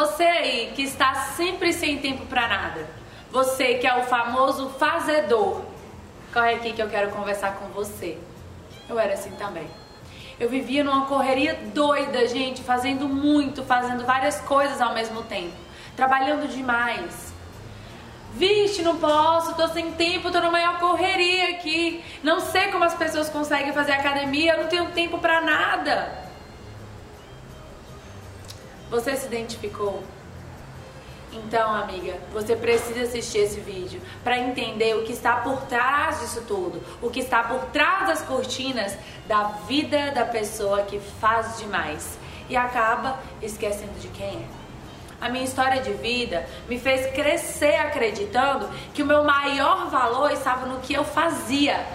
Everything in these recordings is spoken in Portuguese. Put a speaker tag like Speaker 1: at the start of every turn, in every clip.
Speaker 1: Você aí que está sempre sem tempo para nada. Você que é o famoso fazedor. Corre aqui que eu quero conversar com você. Eu era assim também. Eu vivia numa correria doida, gente, fazendo muito, fazendo várias coisas ao mesmo tempo, trabalhando demais. Vixe, não posso, tô sem tempo, tô na maior correria aqui. Não sei como as pessoas conseguem fazer academia, eu não tenho tempo para nada. Você se identificou? Então, amiga, você precisa assistir esse vídeo para entender o que está por trás disso tudo, o que está por trás das cortinas da vida da pessoa que faz demais e acaba esquecendo de quem é. A minha história de vida me fez crescer acreditando que o meu maior valor estava no que eu fazia.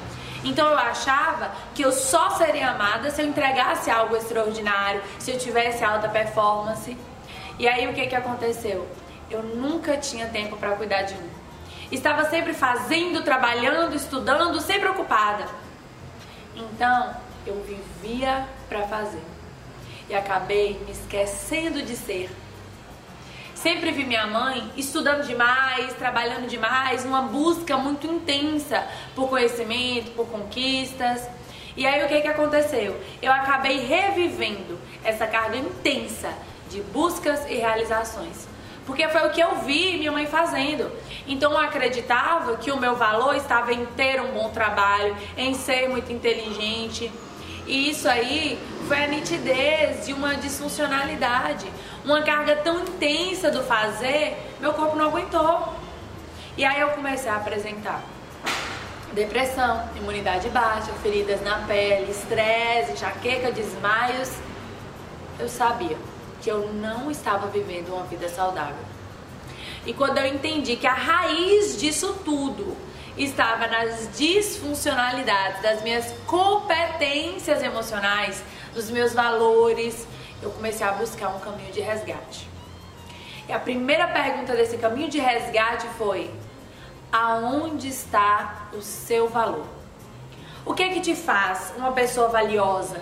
Speaker 1: Então eu achava que eu só seria amada se eu entregasse algo extraordinário, se eu tivesse alta performance. E aí o que, que aconteceu? eu nunca tinha tempo para cuidar de mim. Estava sempre fazendo, trabalhando, estudando, sempre ocupada. Então, eu vivia para fazer. E acabei me esquecendo de ser. Sempre vi minha mãe estudando demais, trabalhando demais, numa busca muito intensa por conhecimento, por conquistas. E aí o que, que aconteceu? Eu acabei revivendo essa carga intensa de buscas e realizações porque foi o que eu vi minha mãe fazendo. Então eu acreditava que o meu valor estava em ter um bom trabalho, em ser muito inteligente. E isso aí foi a nitidez de uma disfuncionalidade, uma carga tão intensa do fazer, meu corpo não aguentou. E aí eu comecei a apresentar depressão, imunidade baixa, feridas na pele, estresse, enxaqueca, desmaios. Eu sabia que eu não estava vivendo uma vida saudável. E quando eu entendi que a raiz disso tudo estava nas disfuncionalidades das minhas competências emocionais, dos meus valores, eu comecei a buscar um caminho de resgate. E a primeira pergunta desse caminho de resgate foi: aonde está o seu valor? O que é que te faz uma pessoa valiosa?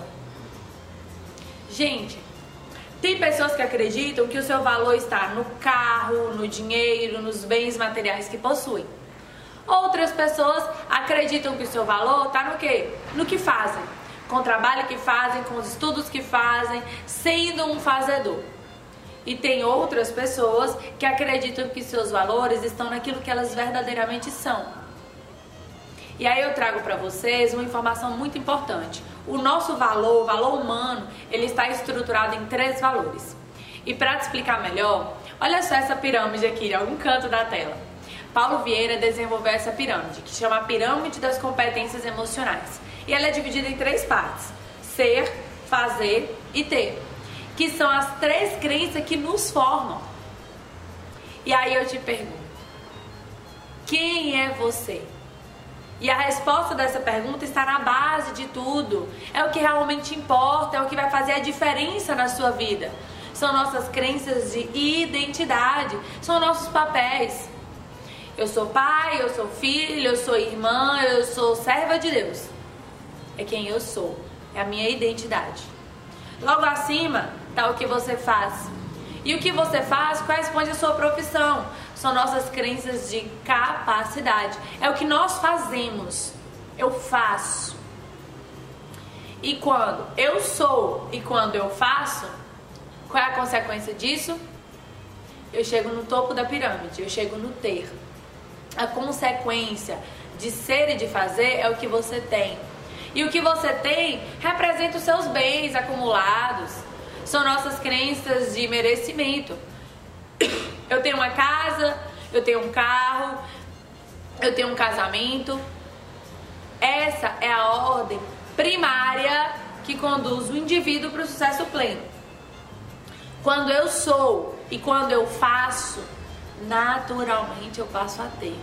Speaker 1: Gente, tem pessoas que acreditam que o seu valor está no carro, no dinheiro, nos bens materiais que possuem. Outras pessoas acreditam que o seu valor está no quê? No que fazem. Com o trabalho que fazem, com os estudos que fazem, sendo um fazedor. E tem outras pessoas que acreditam que seus valores estão naquilo que elas verdadeiramente são. E aí eu trago para vocês uma informação muito importante. O nosso valor, o valor humano, ele está estruturado em três valores. E para te explicar melhor, olha só essa pirâmide aqui, em algum canto da tela. Paulo Vieira desenvolveu essa pirâmide, que chama a pirâmide das competências emocionais. E ela é dividida em três partes: ser, fazer e ter, que são as três crenças que nos formam. E aí eu te pergunto: quem é você? E a resposta dessa pergunta está na base de tudo. É o que realmente importa, é o que vai fazer a diferença na sua vida. São nossas crenças de identidade, são nossos papéis. Eu sou pai, eu sou filho, eu sou irmã, eu sou serva de Deus. É quem eu sou, é a minha identidade. Logo acima está o que você faz. E o que você faz corresponde à sua profissão são nossas crenças de capacidade. É o que nós fazemos. Eu faço. E quando eu sou e quando eu faço, qual é a consequência disso? Eu chego no topo da pirâmide, eu chego no ter. A consequência de ser e de fazer é o que você tem. E o que você tem representa os seus bens acumulados. São nossas crenças de merecimento. Eu tenho uma casa, eu tenho um carro, eu tenho um casamento. Essa é a ordem primária que conduz o indivíduo para o sucesso pleno. Quando eu sou e quando eu faço, naturalmente eu passo a ter.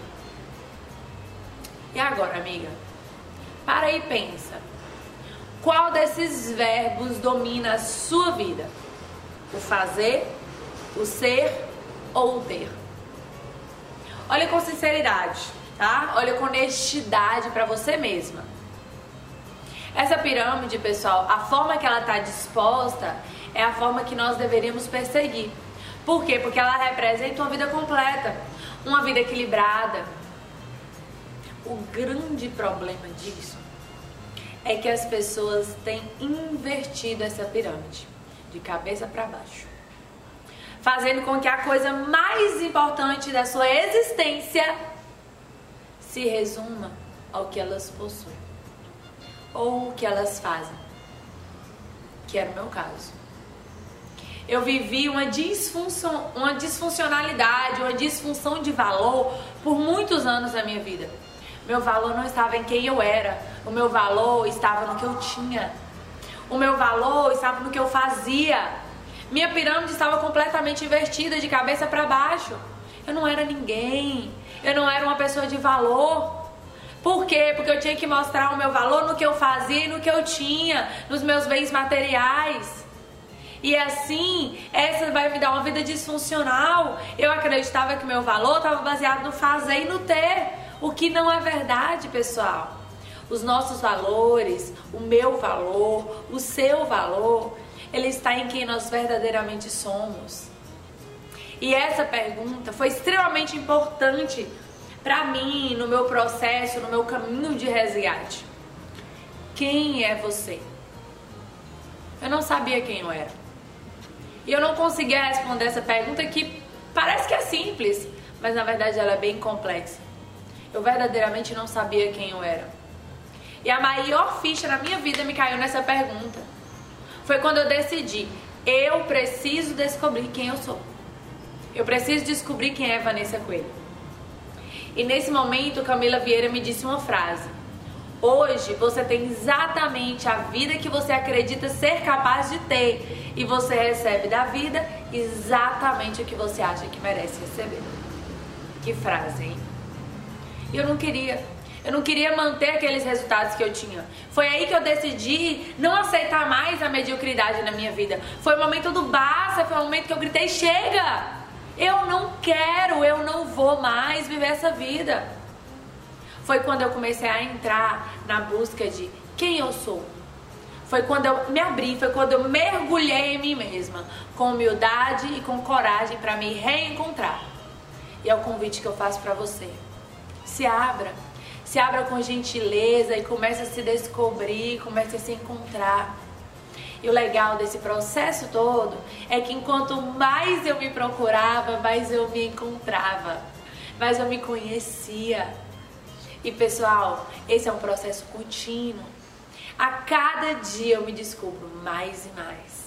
Speaker 1: E agora, amiga? Para aí e pensa. Qual desses verbos domina a sua vida? O fazer, o ser ou o ter. Olha com sinceridade, tá? Olha com honestidade para você mesma. Essa pirâmide, pessoal, a forma que ela está disposta é a forma que nós deveríamos perseguir. Por quê? Porque ela representa uma vida completa, uma vida equilibrada. O grande problema disso é que as pessoas têm invertido essa pirâmide de cabeça para baixo, fazendo com que a coisa mais importante da sua existência se resuma ao que elas possuem ou o que elas fazem, que era o meu caso. Eu vivi uma, disfunção, uma disfuncionalidade, uma disfunção de valor por muitos anos da minha vida. Meu valor não estava em quem eu era, o meu valor estava no que eu tinha. O meu valor estava no que eu fazia. Minha pirâmide estava completamente invertida, de cabeça para baixo. Eu não era ninguém. Eu não era uma pessoa de valor. Por quê? Porque eu tinha que mostrar o meu valor no que eu fazia e no que eu tinha, nos meus bens materiais. E assim, essa vai me dar uma vida disfuncional. Eu acreditava que meu valor estava baseado no fazer e no ter, o que não é verdade, pessoal. Os nossos valores, o meu valor, o seu valor, ele está em quem nós verdadeiramente somos. E essa pergunta foi extremamente importante para mim, no meu processo, no meu caminho de resgate. Quem é você? Eu não sabia quem eu era. E eu não conseguia responder essa pergunta que parece que é simples, mas na verdade ela é bem complexa. Eu verdadeiramente não sabia quem eu era. E a maior ficha na minha vida me caiu nessa pergunta. Foi quando eu decidi, eu preciso descobrir quem eu sou. Eu preciso descobrir quem é Vanessa Coelho. E nesse momento, Camila Vieira me disse uma frase: Hoje você tem exatamente a vida que você acredita ser capaz de ter e você recebe da vida exatamente o que você acha que merece receber. Que frase, hein? E eu não queria. Eu não queria manter aqueles resultados que eu tinha. Foi aí que eu decidi não aceitar mais a mediocridade na minha vida. Foi o momento do basta, foi o momento que eu gritei: chega! Eu não quero, eu não vou mais viver essa vida. Foi quando eu comecei a entrar na busca de quem eu sou. Foi quando eu me abri, foi quando eu mergulhei em mim mesma, com humildade e com coragem para me reencontrar. E é o convite que eu faço para você. Se abra, se abra com gentileza e comece a se descobrir, comece a se encontrar. E o legal desse processo todo é que enquanto mais eu me procurava, mais eu me encontrava, mais eu me conhecia. E pessoal, esse é um processo contínuo. A cada dia eu me descubro mais e mais.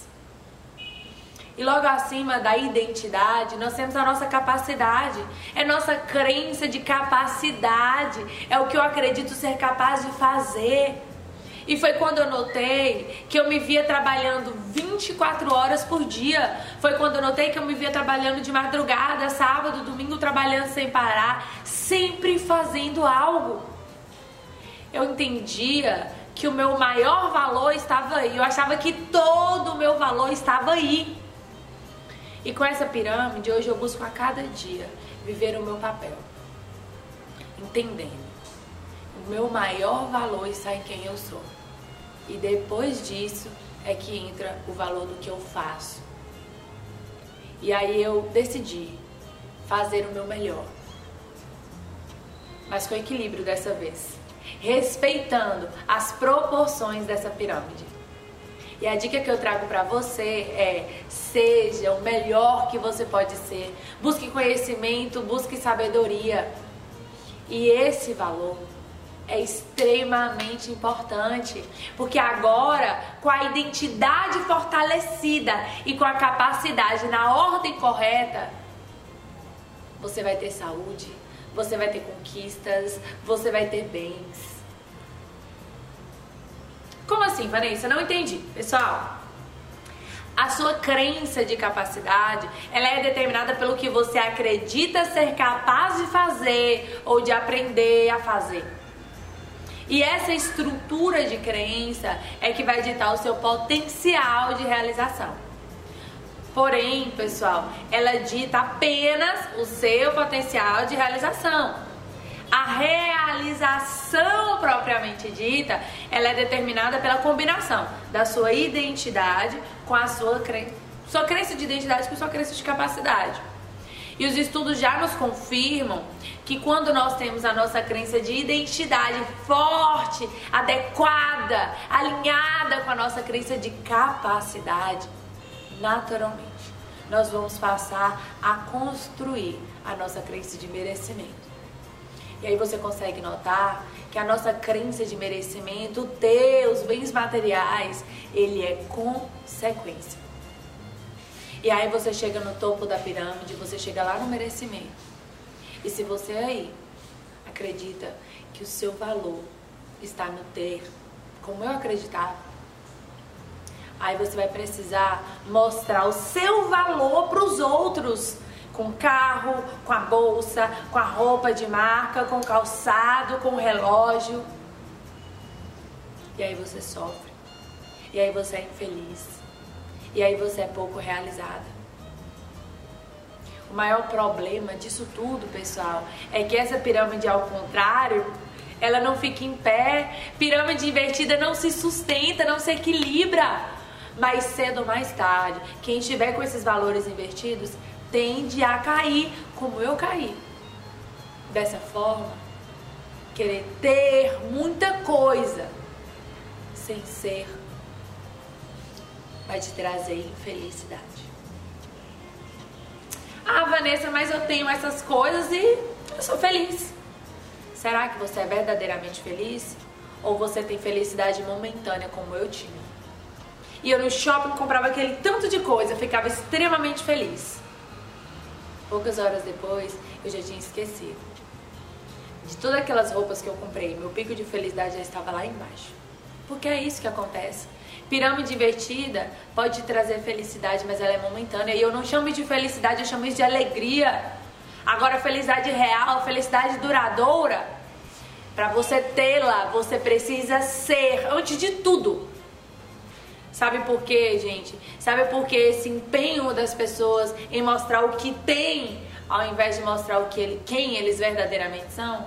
Speaker 1: E logo acima da identidade, nós temos a nossa capacidade. É nossa crença de capacidade. É o que eu acredito ser capaz de fazer. E foi quando eu notei que eu me via trabalhando 24 horas por dia. Foi quando eu notei que eu me via trabalhando de madrugada, sábado, domingo, trabalhando sem parar, sempre fazendo algo. Eu entendia que o meu maior valor estava aí. Eu achava que todo o meu valor estava aí. E com essa pirâmide, hoje eu busco a cada dia viver o meu papel. Entendendo o meu maior valor está em quem eu sou. E depois disso é que entra o valor do que eu faço. E aí eu decidi fazer o meu melhor. Mas com equilíbrio dessa vez. Respeitando as proporções dessa pirâmide. E a dica que eu trago para você é: seja o melhor que você pode ser. Busque conhecimento, busque sabedoria. E esse valor é extremamente importante, porque agora, com a identidade fortalecida e com a capacidade na ordem correta, você vai ter saúde, você vai ter conquistas, você vai ter bens. Como assim, Vanessa? Não entendi. Pessoal, a sua crença de capacidade, ela é determinada pelo que você acredita ser capaz de fazer ou de aprender a fazer. E essa estrutura de crença é que vai ditar o seu potencial de realização. Porém, pessoal, ela dita apenas o seu potencial de realização. A realização propriamente dita, ela é determinada pela combinação da sua identidade com a sua crença. sua crença de identidade com sua crença de capacidade. E os estudos já nos confirmam que quando nós temos a nossa crença de identidade forte, adequada, alinhada com a nossa crença de capacidade, naturalmente nós vamos passar a construir a nossa crença de merecimento. E aí você consegue notar que a nossa crença de merecimento, ter os bens materiais, ele é consequência. E aí você chega no topo da pirâmide, você chega lá no merecimento. E se você aí acredita que o seu valor está no ter, como eu acreditava, aí você vai precisar mostrar o seu valor para os outros. Com carro, com a bolsa, com a roupa de marca, com calçado, com relógio. E aí você sofre. E aí você é infeliz e aí você é pouco realizada. O maior problema disso tudo, pessoal, é que essa pirâmide ao contrário, ela não fica em pé. Pirâmide invertida não se sustenta, não se equilibra. Mais cedo ou mais tarde, quem estiver com esses valores invertidos tende a cair, como eu caí. Dessa forma, querer ter muita coisa sem ser vai te trazer infelicidade. Ah, Vanessa, mas eu tenho essas coisas e eu sou feliz. Será que você é verdadeiramente feliz? Ou você tem felicidade momentânea como eu tinha? E eu no shopping comprava aquele tanto de coisa, ficava extremamente feliz. Poucas horas depois, eu já tinha esquecido. De todas aquelas roupas que eu comprei, meu pico de felicidade já estava lá embaixo. Porque é isso que acontece. Pirâmide invertida pode trazer felicidade, mas ela é momentânea. E eu não chamo de felicidade, eu chamo isso de alegria. Agora, felicidade real, felicidade duradoura, para você tê-la, você precisa ser, antes de tudo. Sabe por quê, gente? Sabe por que esse empenho das pessoas em mostrar o que tem, ao invés de mostrar o que ele, quem eles verdadeiramente são?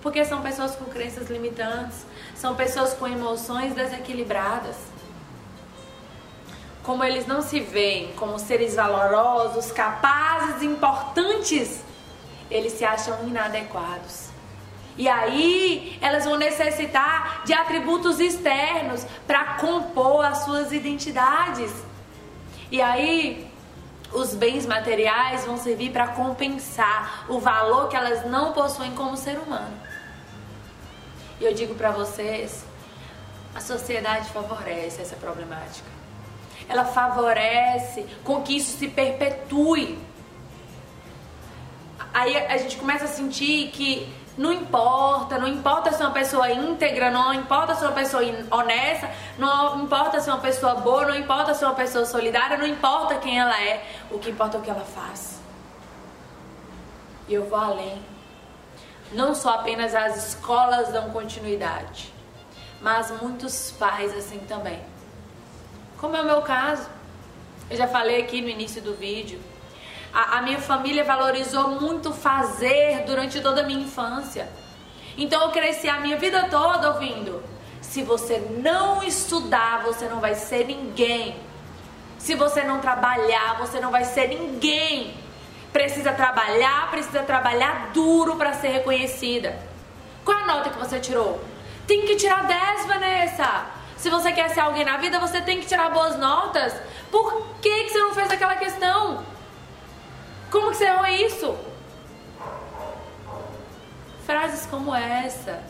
Speaker 1: Porque são pessoas com crenças limitantes, são pessoas com emoções desequilibradas como eles não se veem como seres valorosos, capazes, importantes, eles se acham inadequados. E aí, elas vão necessitar de atributos externos para compor as suas identidades. E aí, os bens materiais vão servir para compensar o valor que elas não possuem como ser humano. E eu digo para vocês, a sociedade favorece essa problemática ela favorece com que isso se perpetue. Aí a gente começa a sentir que não importa, não importa se é uma pessoa íntegra, não importa se é uma pessoa honesta, não importa se é uma pessoa boa, não importa se é uma pessoa solidária, não importa quem ela é, o que importa é o que ela faz. E eu vou além. Não só apenas as escolas dão continuidade, mas muitos pais assim também como é o meu caso. Eu já falei aqui no início do vídeo. A, a minha família valorizou muito fazer durante toda a minha infância. Então eu cresci a minha vida toda ouvindo: se você não estudar, você não vai ser ninguém. Se você não trabalhar, você não vai ser ninguém. Precisa trabalhar, precisa trabalhar duro para ser reconhecida. Qual a nota que você tirou? Tem que tirar 10, Vanessa. Se você quer ser alguém na vida, você tem que tirar boas notas. Por que, que você não fez aquela questão? Como que você errou isso? Frases como essa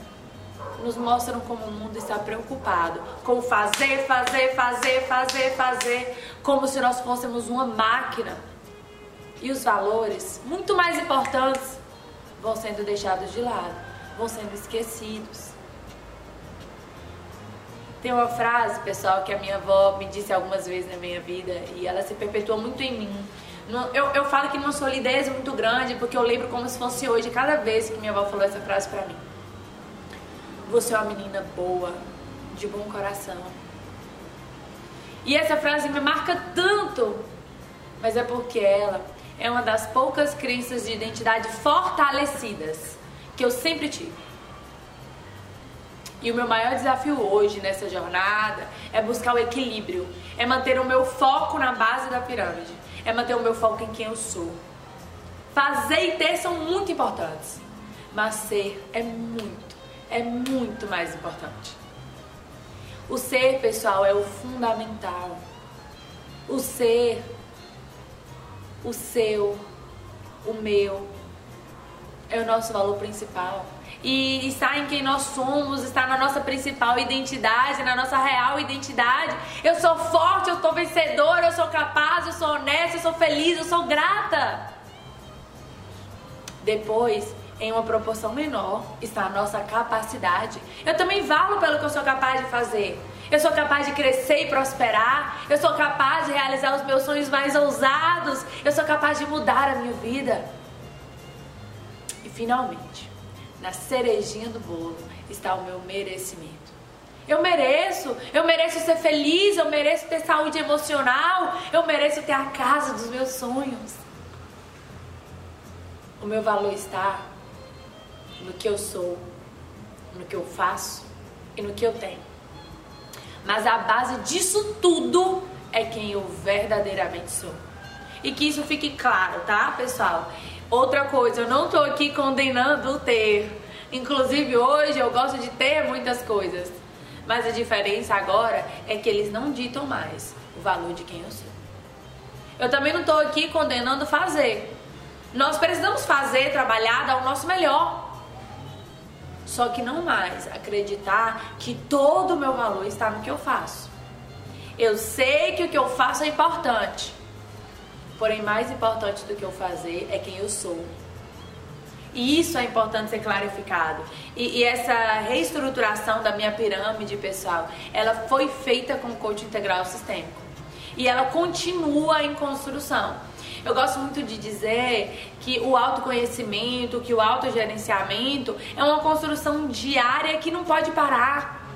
Speaker 1: nos mostram como o mundo está preocupado com fazer, fazer, fazer, fazer, fazer, como se nós fôssemos uma máquina. E os valores, muito mais importantes, vão sendo deixados de lado, vão sendo esquecidos. Tem uma frase, pessoal, que a minha avó me disse algumas vezes na minha vida e ela se perpetua muito em mim. Eu, eu falo que numa solidez muito grande, porque eu lembro como se fosse hoje, cada vez que minha avó falou essa frase pra mim. Você é uma menina boa, de bom coração. E essa frase me marca tanto, mas é porque ela é uma das poucas crenças de identidade fortalecidas que eu sempre tive. E o meu maior desafio hoje nessa jornada é buscar o equilíbrio, é manter o meu foco na base da pirâmide, é manter o meu foco em quem eu sou. Fazer e ter são muito importantes, mas ser é muito, é muito mais importante. O ser, pessoal, é o fundamental. O ser, o seu, o meu, é o nosso valor principal e está em quem nós somos, está na nossa principal identidade, na nossa real identidade. Eu sou forte, eu sou vencedora, eu sou capaz, eu sou honesta, eu sou feliz, eu sou grata. Depois, em uma proporção menor, está a nossa capacidade. Eu também valo pelo que eu sou capaz de fazer. Eu sou capaz de crescer e prosperar. Eu sou capaz de realizar os meus sonhos mais ousados. Eu sou capaz de mudar a minha vida. E finalmente, na cerejinha do bolo está o meu merecimento. Eu mereço, eu mereço ser feliz, eu mereço ter saúde emocional, eu mereço ter a casa dos meus sonhos. O meu valor está no que eu sou, no que eu faço e no que eu tenho. Mas a base disso tudo é quem eu verdadeiramente sou. E que isso fique claro, tá, pessoal? Outra coisa, eu não tô aqui condenando o ter. Inclusive hoje eu gosto de ter muitas coisas. Mas a diferença agora é que eles não ditam mais o valor de quem eu sou. Eu também não estou aqui condenando fazer. Nós precisamos fazer, trabalhar, dar o nosso melhor. Só que não mais acreditar que todo o meu valor está no que eu faço. Eu sei que o que eu faço é importante. Porém, mais importante do que eu fazer é quem eu sou. E isso é importante ser clarificado. E, e, essa reestruturação da minha pirâmide, pessoal, ela foi feita com coach integral sistêmico. E ela continua em construção. Eu gosto muito de dizer que o autoconhecimento, que o autogerenciamento é uma construção diária que não pode parar.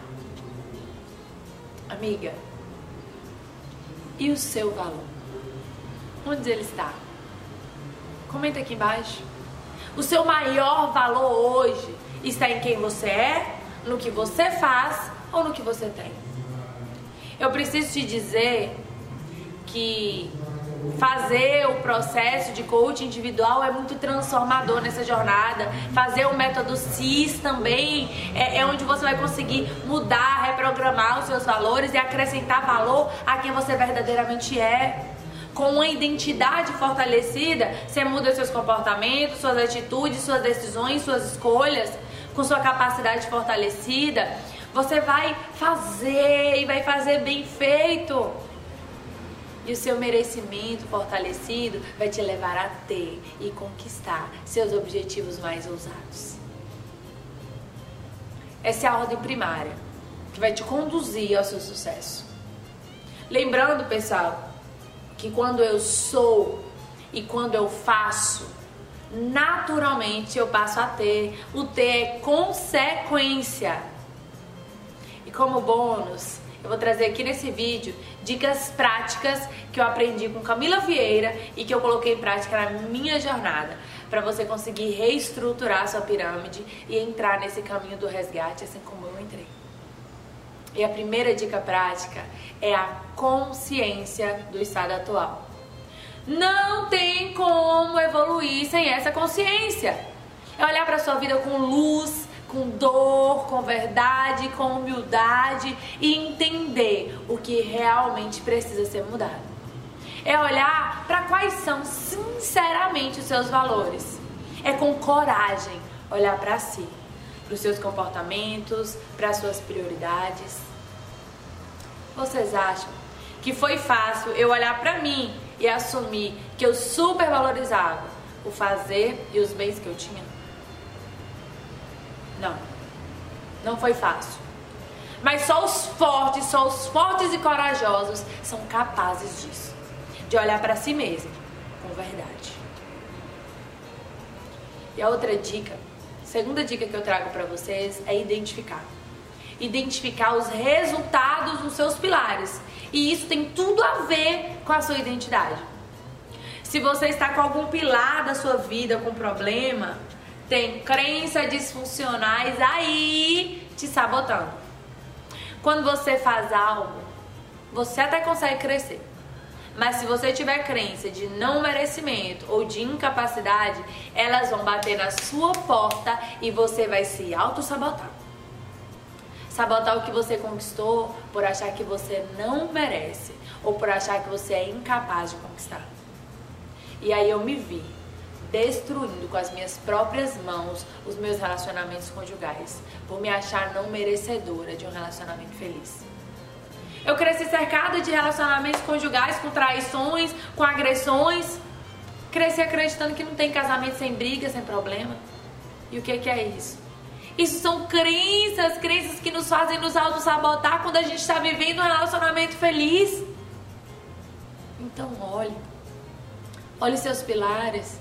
Speaker 1: Amiga, e o seu valor? Onde ele está? Comenta aqui embaixo. O seu maior valor hoje está em quem você é, no que você faz ou no que você tem. Eu preciso te dizer que fazer o processo de coaching individual é muito transformador nessa jornada. Fazer o método CIS também é, é, onde você vai conseguir mudar, reprogramar os seus valores e acrescentar valor a quem você verdadeiramente é com uma identidade fortalecida, você muda seus comportamentos, suas atitudes, suas decisões, suas escolhas, com sua capacidade fortalecida, você vai fazer e vai fazer bem feito. E o seu merecimento fortalecido vai te levar a ter e conquistar seus objetivos mais ousados. Essa é a ordem primária que vai te conduzir ao seu sucesso. Lembrando, pessoal, que quando eu sou e quando eu faço, naturalmente eu passo a ter. O ter é consequência. E como bônus, eu vou trazer aqui nesse vídeo dicas práticas que eu aprendi com Camila Vieira e que eu coloquei em prática na minha jornada para você conseguir reestruturar sua pirâmide e entrar nesse caminho do resgate assim como eu entrei. E a primeira dica prática é a consciência do estado atual. Não tem como evoluir sem essa consciência. É olhar para sua vida com luz, com dor, com verdade, com humildade e entender o que realmente precisa ser mudado. É olhar para quais são sinceramente os seus valores. É com coragem olhar para si para os seus comportamentos, para as suas prioridades. Vocês acham que foi fácil eu olhar para mim e assumir que eu supervalorizava o fazer e os bens que eu tinha? Não. Não foi fácil. Mas só os fortes, só os fortes e corajosos são capazes disso. De olhar para si mesmo com verdade. E a outra dica Segunda dica que eu trago para vocês é identificar. Identificar os resultados dos seus pilares. E isso tem tudo a ver com a sua identidade. Se você está com algum pilar da sua vida com problema, tem crenças disfuncionais aí te sabotando. Quando você faz algo, você até consegue crescer. Mas se você tiver crença de não merecimento ou de incapacidade, elas vão bater na sua porta e você vai se auto-sabotar. Sabotar o que você conquistou por achar que você não merece ou por achar que você é incapaz de conquistar. E aí eu me vi destruindo com as minhas próprias mãos os meus relacionamentos conjugais, por me achar não merecedora de um relacionamento feliz. Eu cresci cercada de relacionamentos conjugais com traições, com agressões. Cresci acreditando que não tem casamento sem briga, sem problema. E o que, que é isso? Isso são crenças, crenças que nos fazem nos auto-sabotar quando a gente está vivendo um relacionamento feliz. Então olhe. Olhe seus pilares.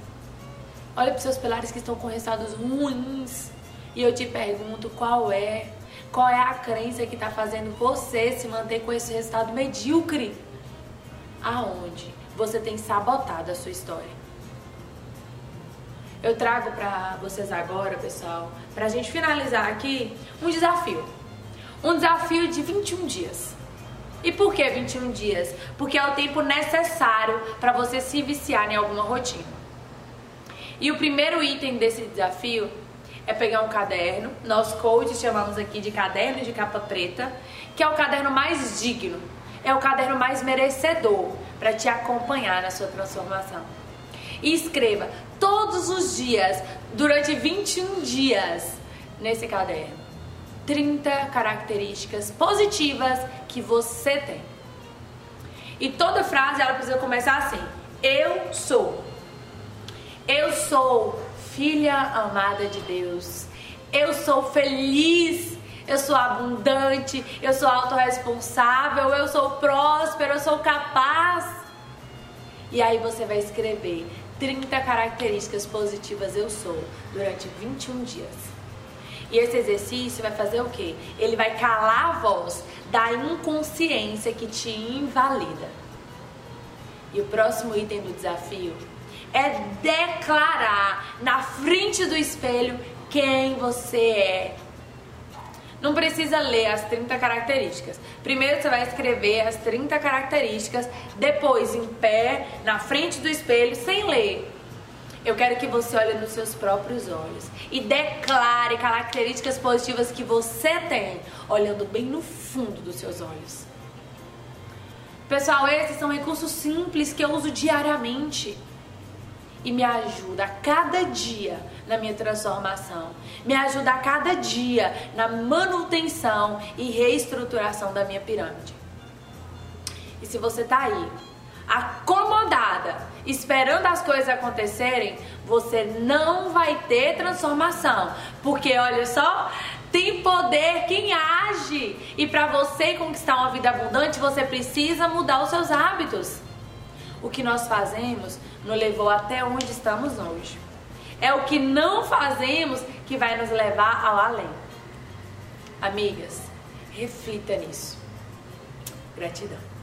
Speaker 1: Olhe para os seus pilares que estão com resultados ruins. E eu te pergunto qual é qual é a crença que está fazendo você se manter com esse resultado medíocre? Aonde você tem sabotado a sua história? Eu trago para vocês agora, pessoal, para a gente finalizar aqui, um desafio. Um desafio de 21 dias. E por que 21 dias? Porque é o tempo necessário para você se viciar em alguma rotina. E o primeiro item desse desafio é pegar um caderno, nós coaches chamamos aqui de caderno de capa preta, que é o caderno mais digno, é o caderno mais merecedor para te acompanhar na sua transformação. E escreva todos os dias, durante 21 dias, nesse caderno, 30 características positivas que você tem. E toda frase ela precisa começar assim: Eu sou. Eu sou filha amada de Deus. Eu sou feliz, eu sou abundante, eu sou autorresponsável, eu sou próspero, eu sou capaz. E aí você vai escrever 30 características positivas eu sou durante 21 dias. E esse exercício vai fazer o quê? Ele vai calar a voz da inconsciência que te invalida. E o próximo item do desafio é declarar na frente do espelho quem você é. Não precisa ler as 30 características. Primeiro você vai escrever as 30 características, depois em pé, na frente do espelho, sem ler. Eu quero que você olhe nos seus próprios olhos e declare características positivas que você tem, olhando bem no fundo dos seus olhos. Pessoal, esses são recursos simples que eu uso diariamente e me ajuda a cada dia na minha transformação, me ajuda a cada dia na manutenção e reestruturação da minha pirâmide. E se você tá aí, acomodada, esperando as coisas acontecerem, você não vai ter transformação, porque olha só, tem poder quem age. E para você conquistar uma vida abundante, você precisa mudar os seus hábitos. O que nós fazemos nos levou até onde estamos hoje. É o que não fazemos que vai nos levar ao além. Amigas, reflita nisso. Gratidão.